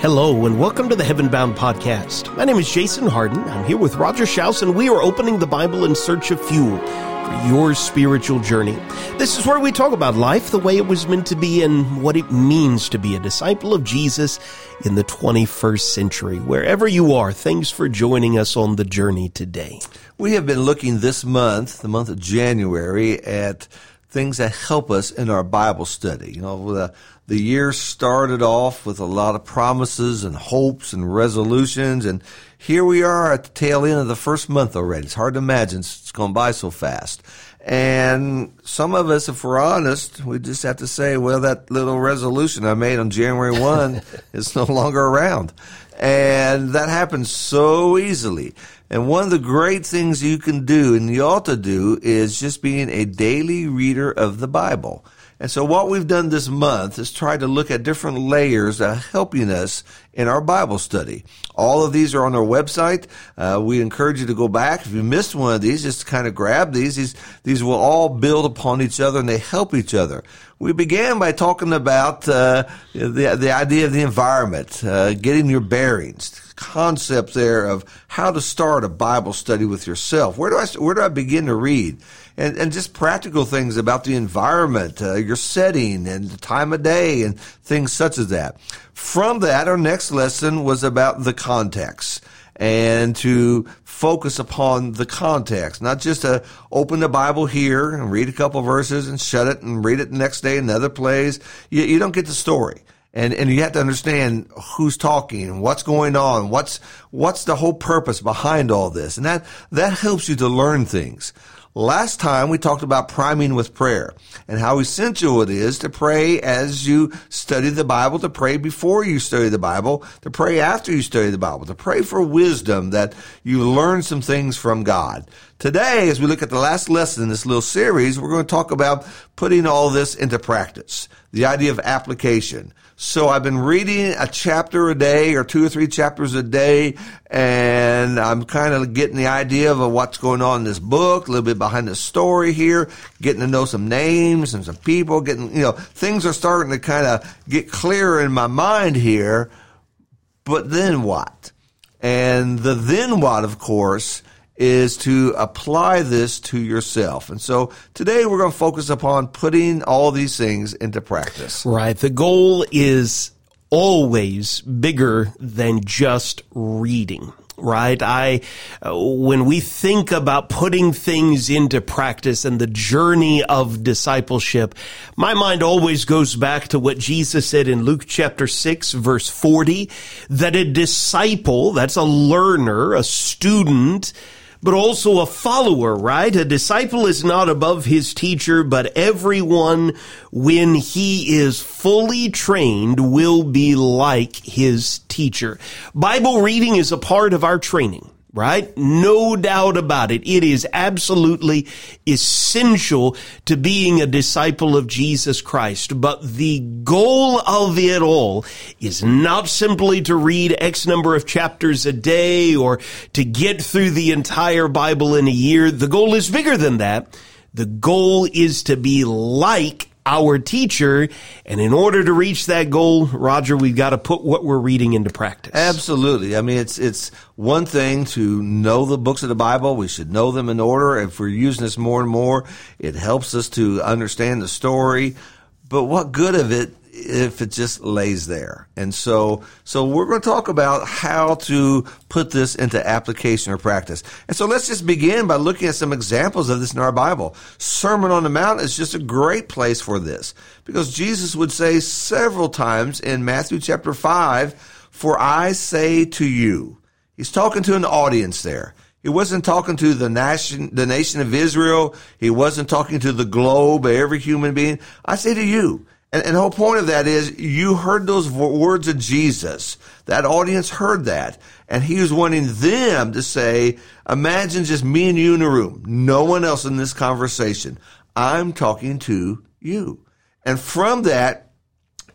Hello, and welcome to the Heaven Bound Podcast. My name is Jason Hardin. I'm here with Roger Shouse, and we are opening the Bible in search of fuel for your spiritual journey. This is where we talk about life the way it was meant to be and what it means to be a disciple of Jesus in the 21st century. Wherever you are, thanks for joining us on the journey today. We have been looking this month, the month of January, at things that help us in our Bible study. You know, the, the year started off with a lot of promises and hopes and resolutions, and here we are at the tail end of the first month already. It's hard to imagine it's gone by so fast. And some of us, if we're honest, we just have to say, well, that little resolution I made on January 1 is no longer around. And that happens so easily. And one of the great things you can do and you ought to do is just being a daily reader of the Bible. And so what we've done this month is try to look at different layers are helping us in our Bible study. All of these are on our website. Uh, we encourage you to go back. If you missed one of these, just kind of grab these. These, these will all build upon each other and they help each other. We began by talking about uh, the, the idea of the environment, uh, getting your bearings, concept there of how to start a Bible study with yourself. Where do I, where do I begin to read? and, and just practical things about the environment, uh, your setting and the time of day and things such as that. From that, our next lesson was about the context and to focus upon the context, not just to open the Bible here and read a couple verses and shut it and read it the next day in another place. You, you don't get the story. And, and you have to understand who's talking, what's going on, what's, what's the whole purpose behind all this. And that, that helps you to learn things. Last time we talked about priming with prayer and how essential it is to pray as you study the Bible, to pray before you study the Bible, to pray after you study the Bible, to pray for wisdom that you learn some things from God. Today, as we look at the last lesson in this little series, we're going to talk about putting all this into practice. The idea of application. So I've been reading a chapter a day or two or three chapters a day, and I'm kind of getting the idea of what's going on in this book, a little bit behind the story here, getting to know some names and some people, getting, you know, things are starting to kind of get clearer in my mind here. But then what? And the then what, of course, is to apply this to yourself. And so today we're going to focus upon putting all these things into practice. Right. The goal is always bigger than just reading right? I, uh, when we think about putting things into practice and the journey of discipleship, my mind always goes back to what Jesus said in Luke chapter 6 verse 40, that a disciple, that's a learner, a student, but also a follower, right? A disciple is not above his teacher, but everyone, when he is fully trained, will be like his teacher. Bible reading is a part of our training right? No doubt about it. It is absolutely essential to being a disciple of Jesus Christ. But the goal of it all is not simply to read X number of chapters a day or to get through the entire Bible in a year. The goal is bigger than that. The goal is to be like our teacher. And in order to reach that goal, Roger, we've got to put what we're reading into practice. Absolutely. I mean, it's, it's one thing to know the books of the Bible. We should know them in order. If we're using this more and more, it helps us to understand the story. But what good of it if it just lays there. And so, so we're going to talk about how to put this into application or practice. And so let's just begin by looking at some examples of this in our Bible. Sermon on the Mount is just a great place for this because Jesus would say several times in Matthew chapter 5, for I say to you, he's talking to an audience there. He wasn't talking to the nation, the nation of Israel. He wasn't talking to the globe, every human being. I say to you, and, and the whole point of that is you heard those words of Jesus. That audience heard that. And he was wanting them to say, imagine just me and you in a room. No one else in this conversation. I'm talking to you. And from that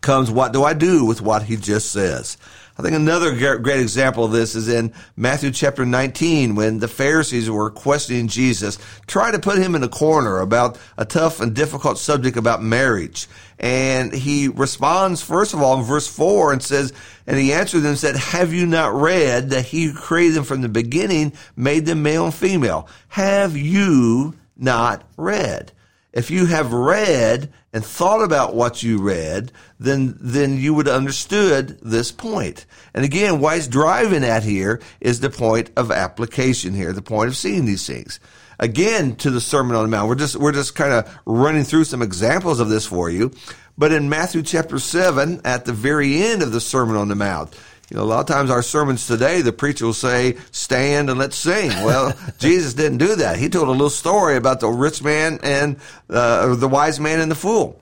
comes what do I do with what he just says? I think another great example of this is in Matthew chapter 19 when the Pharisees were questioning Jesus, trying to put him in a corner about a tough and difficult subject about marriage. And he responds, first of all, in verse 4 and says, And he answered them and said, Have you not read that he who created them from the beginning made them male and female? Have you not read? If you have read and thought about what you read, then, then you would have understood this point. And again, what he's driving at here is the point of application here, the point of seeing these things. Again, to the Sermon on the Mount. We're just, we're just kind of running through some examples of this for you. But in Matthew chapter 7, at the very end of the Sermon on the Mount, you know, a lot of times our sermons today, the preacher will say, stand and let's sing. Well, Jesus didn't do that. He told a little story about the rich man and uh, the wise man and the fool.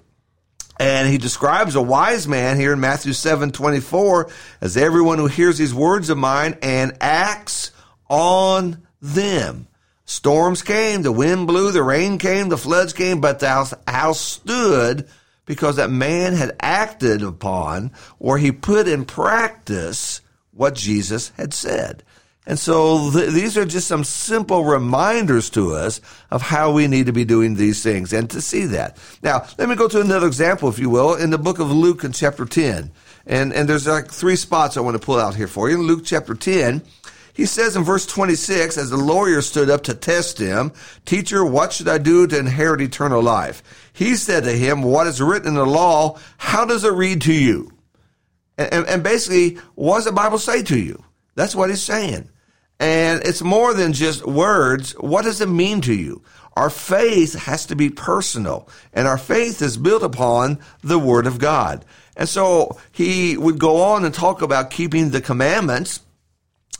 And he describes a wise man here in Matthew 7 24 as everyone who hears these words of mine and acts on them. Storms came, the wind blew, the rain came, the floods came, but the house stood because that man had acted upon or he put in practice what Jesus had said. And so th- these are just some simple reminders to us of how we need to be doing these things and to see that. Now, let me go to another example, if you will, in the book of Luke in chapter 10. And, and there's like three spots I want to pull out here for you. In Luke chapter 10, he says in verse 26, as the lawyer stood up to test him, Teacher, what should I do to inherit eternal life? He said to him, What is written in the law? How does it read to you? And, and basically, what does the Bible say to you? That's what he's saying. And it's more than just words. What does it mean to you? Our faith has to be personal, and our faith is built upon the Word of God. And so he would go on and talk about keeping the commandments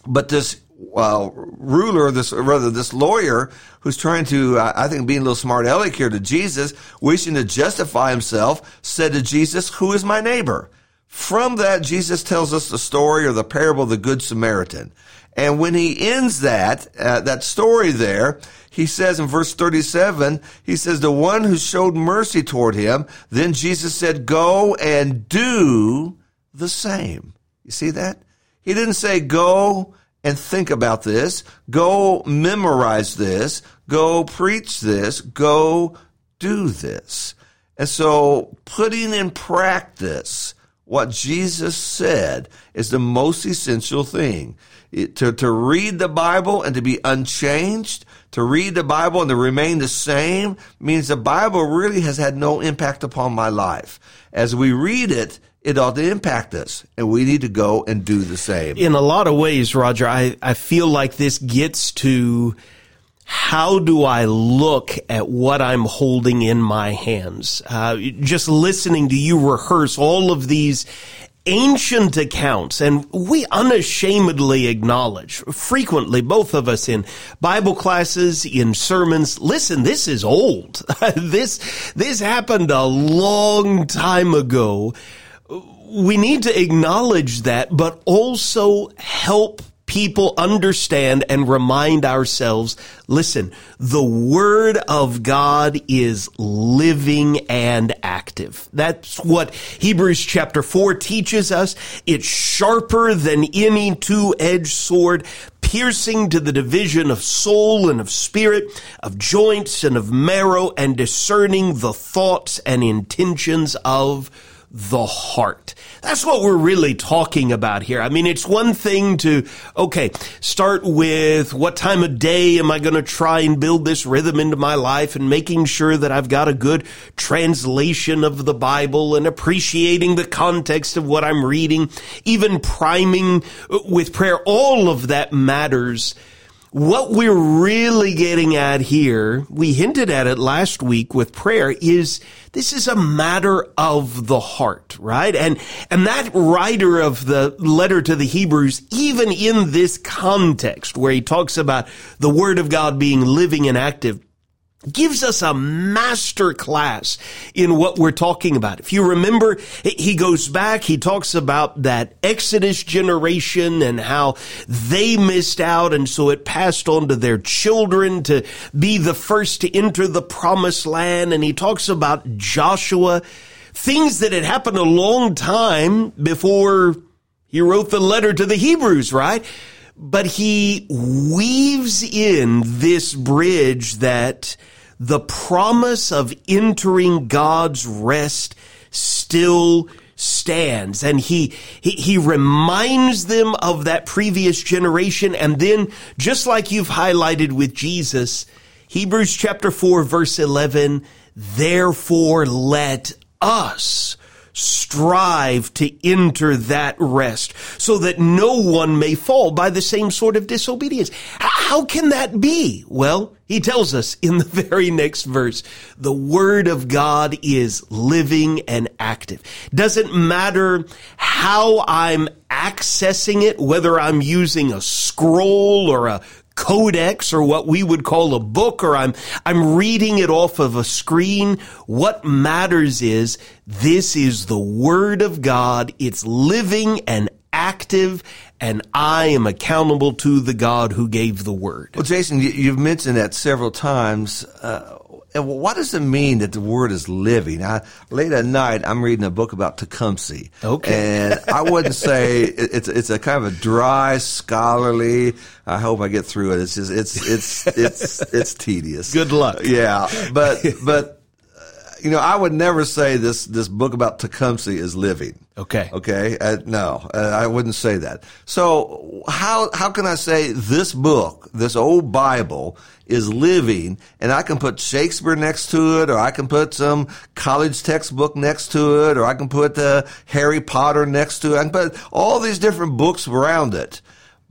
but this uh, ruler, this rather this lawyer who's trying to, uh, I think, being a little smart aleck here to Jesus, wishing to justify himself, said to Jesus, "Who is my neighbor?" From that, Jesus tells us the story or the parable of the Good Samaritan. And when he ends that, uh, that story there, he says in verse 37, he says, the one who showed mercy toward him, then Jesus said, go and do the same. You see that? He didn't say, go and think about this, go memorize this, go preach this, go do this. And so putting in practice what Jesus said is the most essential thing. It, to, to read the Bible and to be unchanged, to read the Bible and to remain the same means the Bible really has had no impact upon my life. As we read it, it ought to impact us, and we need to go and do the same. In a lot of ways, Roger, I, I feel like this gets to how do I look at what I'm holding in my hands? Uh, just listening to you rehearse all of these ancient accounts, and we unashamedly acknowledge frequently, both of us in Bible classes, in sermons, listen, this is old. this, this happened a long time ago we need to acknowledge that, but also help people understand and remind ourselves, listen, the word of God is living and active. That's what Hebrews chapter 4 teaches us. It's sharper than any two-edged sword, piercing to the division of soul and of spirit, of joints and of marrow, and discerning the thoughts and intentions of the heart. That's what we're really talking about here. I mean, it's one thing to, okay, start with what time of day am I going to try and build this rhythm into my life and making sure that I've got a good translation of the Bible and appreciating the context of what I'm reading, even priming with prayer. All of that matters what we're really getting at here, we hinted at it last week with prayer, is this is a matter of the heart, right? And, and that writer of the letter to the Hebrews, even in this context where he talks about the word of God being living and active, gives us a master class in what we're talking about. If you remember, he goes back, he talks about that Exodus generation and how they missed out and so it passed on to their children to be the first to enter the promised land. And he talks about Joshua, things that had happened a long time before He wrote the letter to the Hebrews, right? But he weaves in this bridge that the promise of entering God's rest still stands. And he, he he reminds them of that previous generation. And then just like you've highlighted with Jesus Hebrews chapter 4 verse 11 therefore let us strive to enter that rest so that no one may fall by the same sort of disobedience. How can that be? Well, he tells us in the very next verse, the word of God is living and active. Doesn't matter how I'm accessing it, whether I'm using a scroll or a codex or what we would call a book or I'm, I'm reading it off of a screen. What matters is this is the word of God. It's living and active and I am accountable to the God who gave the word. Well, Jason, you've mentioned that several times. Uh, and what does it mean that the word is living? I, late at night, I'm reading a book about Tecumseh. Okay. And I wouldn't say it's it's a kind of a dry, scholarly. I hope I get through it. It's just it's it's it's it's tedious. Good luck. Yeah, but but you know, I would never say this this book about Tecumseh is living. Okay. Okay. Uh, no, uh, I wouldn't say that. So how how can I say this book, this old Bible, is living, and I can put Shakespeare next to it, or I can put some college textbook next to it, or I can put uh, Harry Potter next to it. I can put all these different books around it.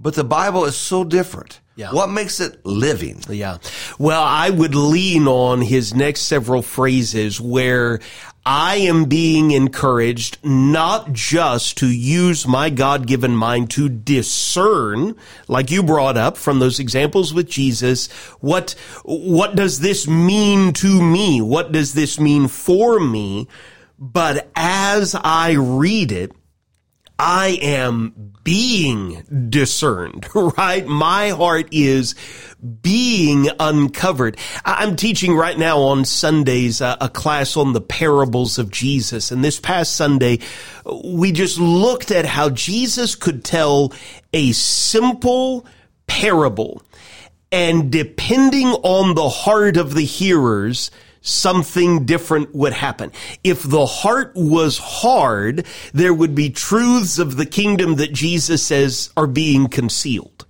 But the Bible is so different. Yeah. What makes it living? Yeah. Well, I would lean on his next several phrases where I am being encouraged not just to use my God-given mind to discern, like you brought up from those examples with Jesus, what, what does this mean to me? What does this mean for me? But as I read it, I am being discerned, right? My heart is being uncovered. I'm teaching right now on Sundays uh, a class on the parables of Jesus. And this past Sunday, we just looked at how Jesus could tell a simple parable. And depending on the heart of the hearers, something different would happen. If the heart was hard, there would be truths of the kingdom that Jesus says are being concealed.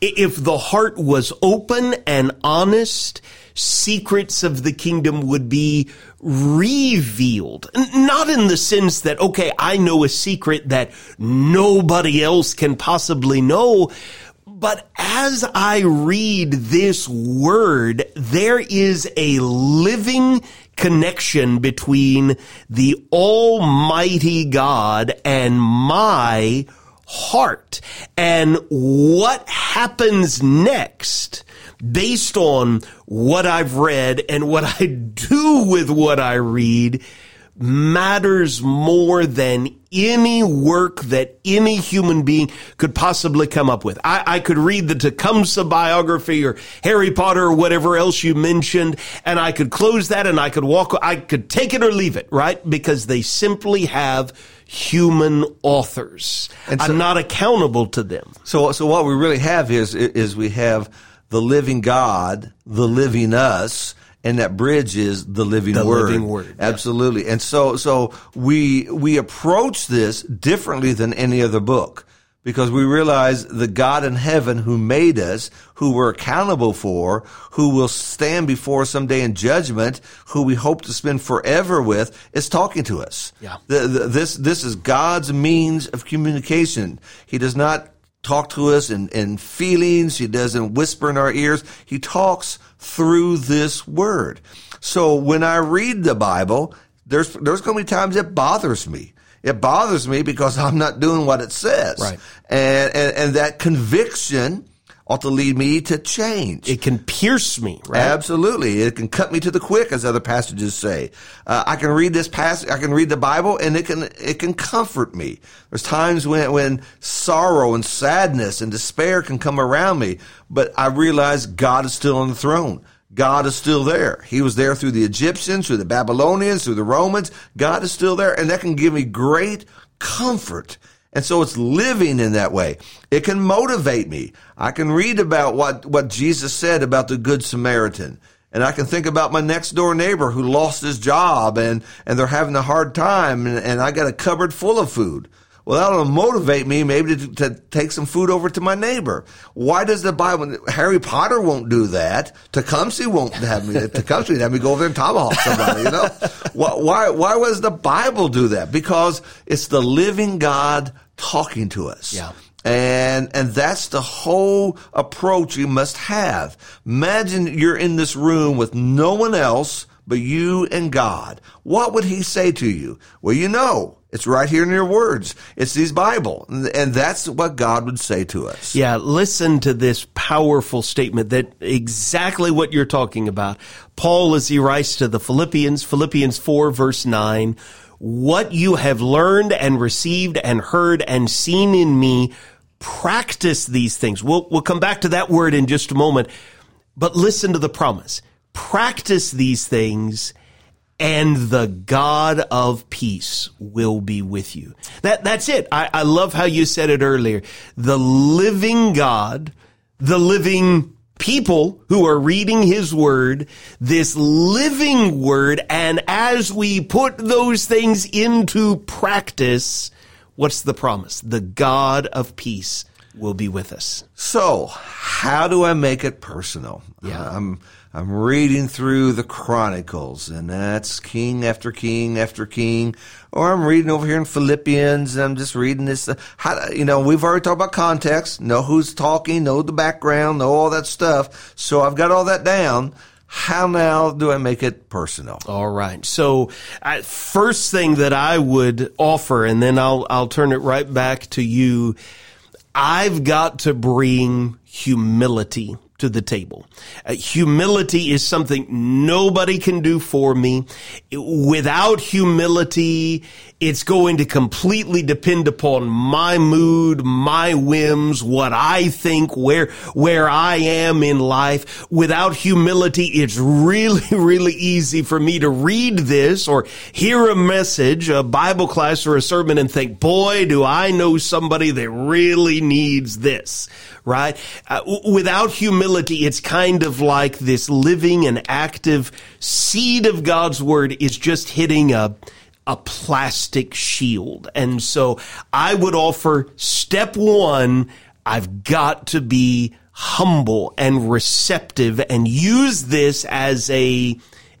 If the heart was open and honest, secrets of the kingdom would be revealed. Not in the sense that, okay, I know a secret that nobody else can possibly know, but as I read this word, there is a living connection between the Almighty God and my heart. And what happens next based on what I've read and what I do with what I read matters more than any work that any human being could possibly come up with. I, I, could read the Tecumseh biography or Harry Potter or whatever else you mentioned, and I could close that and I could walk, I could take it or leave it, right? Because they simply have human authors. And so, I'm not accountable to them. So, so what we really have is, is we have the living God, the living us, and that bridge is the living the word. Living word. Absolutely. Yeah. And so so we we approach this differently than any other book because we realize the God in heaven who made us, who we're accountable for, who will stand before someday in judgment, who we hope to spend forever with, is talking to us. Yeah. The, the, this this is God's means of communication. He does not talk to us in, in feelings. He doesn't whisper in our ears. He talks through this word. So when I read the Bible, there's, there's going to be times it bothers me. It bothers me because I'm not doing what it says. Right. And, and, and that conviction, ought to lead me to change. It can pierce me, right? Absolutely. It can cut me to the quick, as other passages say. Uh, I can read this passage, I can read the Bible, and it can, it can comfort me. There's times when, when sorrow and sadness and despair can come around me, but I realize God is still on the throne. God is still there. He was there through the Egyptians, through the Babylonians, through the Romans. God is still there, and that can give me great comfort And so it's living in that way. It can motivate me. I can read about what, what Jesus said about the Good Samaritan. And I can think about my next door neighbor who lost his job and, and they're having a hard time and, and I got a cupboard full of food. Well, that'll motivate me maybe to, to, take some food over to my neighbor. Why does the Bible, Harry Potter won't do that. Tecumseh won't have me, Tecumseh would have me go over there and tomahawk somebody, you know? why, why was the Bible do that? Because it's the living God talking to us. Yeah. And, and that's the whole approach you must have. Imagine you're in this room with no one else but you and God. What would he say to you? Well, you know, it's right here in your words. It's these Bible. And that's what God would say to us. Yeah, listen to this powerful statement that exactly what you're talking about. Paul, as he writes to the Philippians, Philippians 4 verse 9, what you have learned and received and heard and seen in me, practice these things. We'll, we'll come back to that word in just a moment, but listen to the promise. Practice these things and the God of peace will be with you. That, that's it. I, I love how you said it earlier. The living God, the living people who are reading his word, this living word, and as we put those things into practice, what's the promise? The God of peace will be with us. So, how do I make it personal? Yeah. I'm I'm reading through the Chronicles, and that's king after king after king. Or I'm reading over here in Philippians, and I'm just reading this. How, you know, we've already talked about context, know who's talking, know the background, know all that stuff. So I've got all that down. How now do I make it personal? All right. So, uh, first thing that I would offer, and then I'll I'll turn it right back to you. I've got to bring humility to the table. Uh, humility is something nobody can do for me. Without humility, it's going to completely depend upon my mood, my whims, what I think, where, where I am in life. Without humility, it's really, really easy for me to read this or hear a message, a Bible class or a sermon and think, boy, do I know somebody that really needs this, right? Uh, without humility, it's kind of like this living and active seed of God's word is just hitting a, a plastic shield. And so I would offer step one, I've got to be humble and receptive and use this as a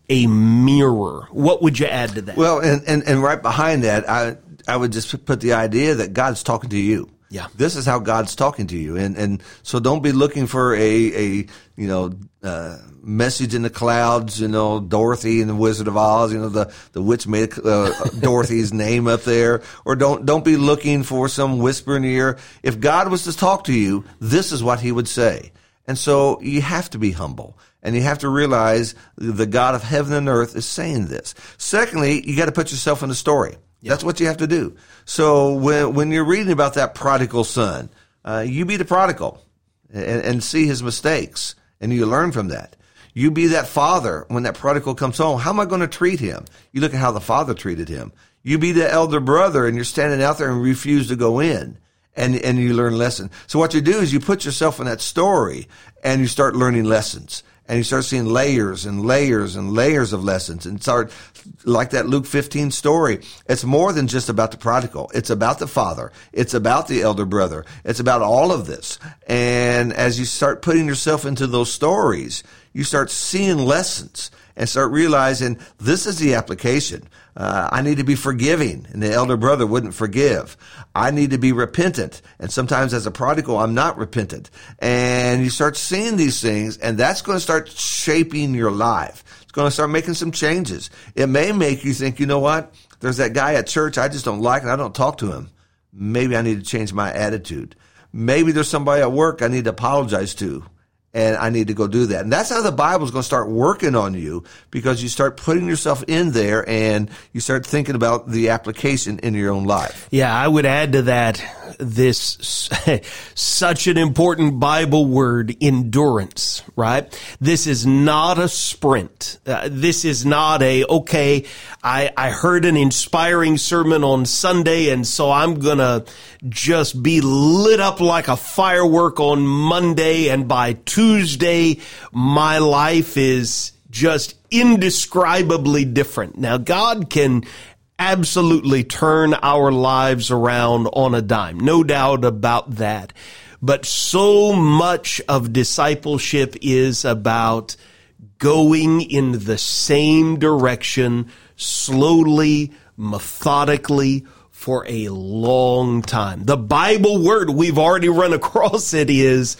a mirror. What would you add to that? Well, and, and, and right behind that, I I would just put the idea that God's talking to you. Yeah. This is how God's talking to you. And, and so don't be looking for a, a, you know, uh, message in the clouds, you know, Dorothy and the Wizard of Oz, you know, the, the witch made uh, Dorothy's name up there. Or don't, don't be looking for some whisper in the ear. If God was to talk to you, this is what he would say. And so you have to be humble. And you have to realize the God of heaven and earth is saying this. Secondly, you got to put yourself in the story. Yeah. That's what you have to do. So when when you're reading about that prodigal son, uh, you be the prodigal and, and see his mistakes, and you learn from that. You be that father when that prodigal comes home. How am I going to treat him? You look at how the father treated him. You be the elder brother, and you're standing out there and refuse to go in and and you learn lessons. So what you do is you put yourself in that story and you start learning lessons and you start seeing layers and layers and layers of lessons and start like that Luke 15 story. It's more than just about the prodigal. It's about the father. It's about the elder brother. It's about all of this. And as you start putting yourself into those stories, you start seeing lessons and start realizing this is the application. Uh, I need to be forgiving, and the elder brother wouldn't forgive. I need to be repentant, and sometimes as a prodigal, I'm not repentant. And you start seeing these things, and that's going to start shaping your life. It's going to start making some changes. It may make you think, you know what? There's that guy at church I just don't like, and I don't talk to him. Maybe I need to change my attitude. Maybe there's somebody at work I need to apologize to and I need to go do that. And that's how the Bible's going to start working on you because you start putting yourself in there and you start thinking about the application in your own life. Yeah, I would add to that this such an important Bible word, endurance, right? This is not a sprint. Uh, this is not a, okay, I, I heard an inspiring sermon on Sunday and so I'm gonna just be lit up like a firework on Monday and by Tuesday, my life is just indescribably different. Now, God can absolutely turn our lives around on a dime. No doubt about that. But so much of discipleship is about going in the same direction slowly, methodically, for a long time. The Bible word we've already run across it is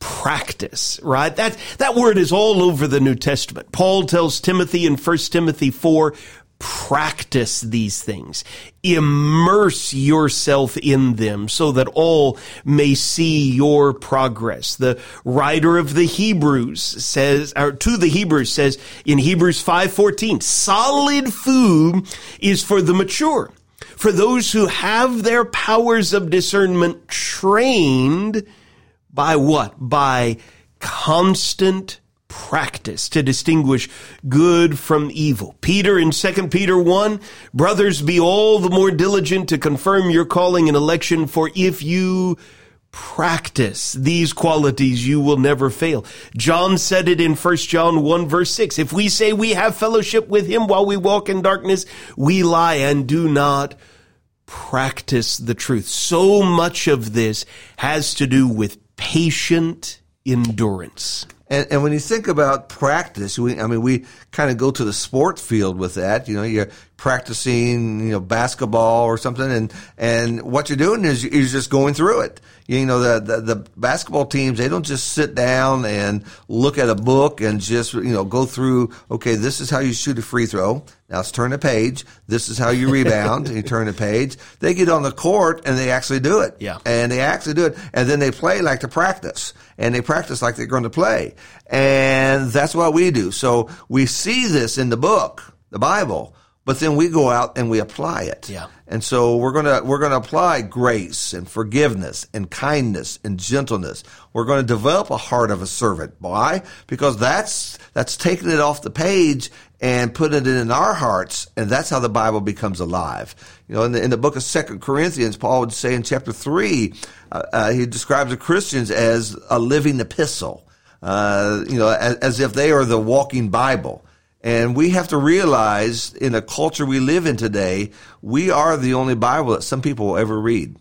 practice, right? That, that word is all over the New Testament. Paul tells Timothy in 1 Timothy 4, practice these things. Immerse yourself in them so that all may see your progress. The writer of the Hebrews says, or to the Hebrews says in Hebrews 5:14, solid food is for the mature, for those who have their powers of discernment trained by what? By constant practice to distinguish good from evil. Peter in 2 Peter 1, brothers, be all the more diligent to confirm your calling and election, for if you practice these qualities, you will never fail. John said it in 1 John 1 verse 6. If we say we have fellowship with him while we walk in darkness, we lie and do not practice the truth. So much of this has to do with patient endurance. And, and when you think about practice, we, I mean, we kind of go to the sports field with that. You know, you're practicing, you know, basketball or something, and and what you're doing is you're just going through it. You know, the, the the basketball teams they don't just sit down and look at a book and just you know go through. Okay, this is how you shoot a free throw. Now let's turn a page. This is how you rebound. and you turn a page. They get on the court and they actually do it. Yeah. And they actually do it. And then they play like to practice. And they practice like they're going to play. And that's what we do. So we see this in the book, the Bible, but then we go out and we apply it. Yeah. And so we're going to we're going to apply grace and forgiveness and kindness and gentleness. We're going to develop a heart of a servant. Why? Because that's that's taking it off the page and putting it in our hearts, and that's how the Bible becomes alive. You know, in the, in the book of Second Corinthians, Paul would say in chapter three, uh, uh, he describes the Christians as a living epistle. Uh, you know, as, as if they are the walking Bible. And we have to realize in the culture we live in today, we are the only Bible that some people will ever read.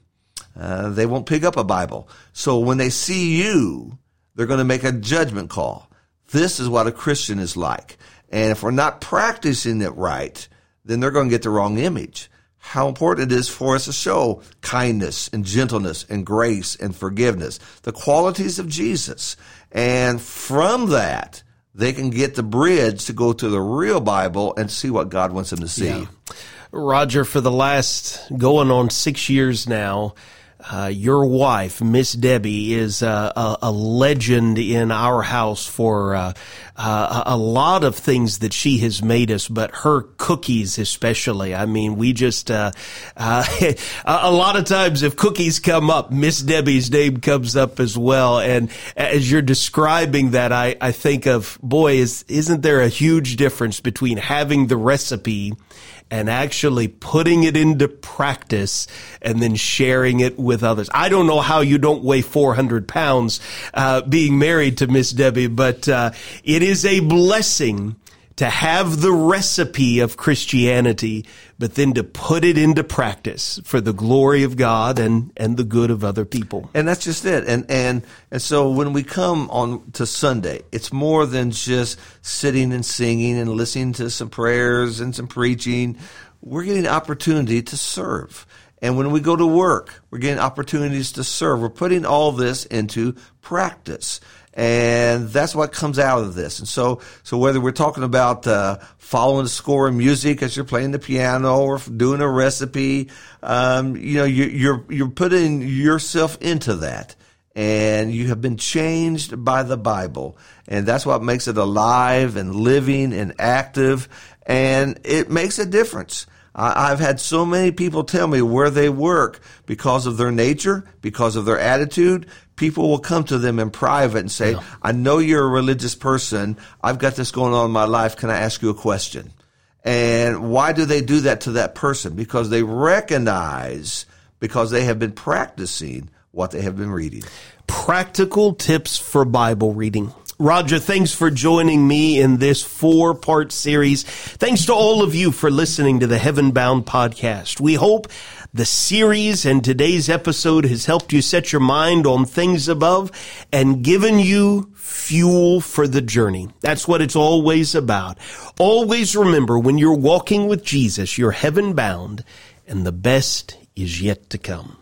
Uh, they won't pick up a Bible. So when they see you, they're going to make a judgment call. This is what a Christian is like. And if we're not practicing it right, then they're going to get the wrong image. How important it is for us to show kindness and gentleness and grace and forgiveness, the qualities of Jesus. And from that, they can get the bridge to go to the real Bible and see what God wants them to see. Yeah. Roger, for the last going on six years now, uh, your wife, Miss Debbie, is uh, a, a, legend in our house for uh, uh, a lot of things that she has made us, but her cookies especially. I mean, we just uh, a lot of times if cookies come up, Miss Debbie's name comes up as well. And as you're describing that, I, I think of boy, is isn't there a huge difference between having the recipe and actually putting it into practice and then sharing it with others. I don't know how you don't weigh 400 pounds uh, being married to Miss Debbie, but uh, it is a blessing to have the recipe of Christianity, but then to put it into practice for the glory of God and, and the good of other people. And that's just it. And, and, and so when we come on to Sunday, it's more than just sitting and singing and listening to some prayers and some preaching. We're getting opportunity to serve. And when we go to work, we're getting opportunities to serve. We're putting all this into practice and that's what comes out of this. And so, so whether we're talking about uh, following the score of music as you're playing the piano or doing a recipe, um, you know, you, you're you're putting yourself into that, and you have been changed by the Bible. And that's what makes it alive and living and active. And it makes a difference. I've had so many people tell me where they work because of their nature, because of their attitude. People will come to them in private and say, yeah. I know you're a religious person. I've got this going on in my life. Can I ask you a question? And why do they do that to that person? Because they recognize, because they have been practicing what they have been reading. Practical tips for Bible reading. Roger, thanks for joining me in this four part series. Thanks to all of you for listening to the Heaven Bound podcast. We hope the series and today's episode has helped you set your mind on things above and given you fuel for the journey. That's what it's always about. Always remember when you're walking with Jesus, you're heaven bound and the best is yet to come.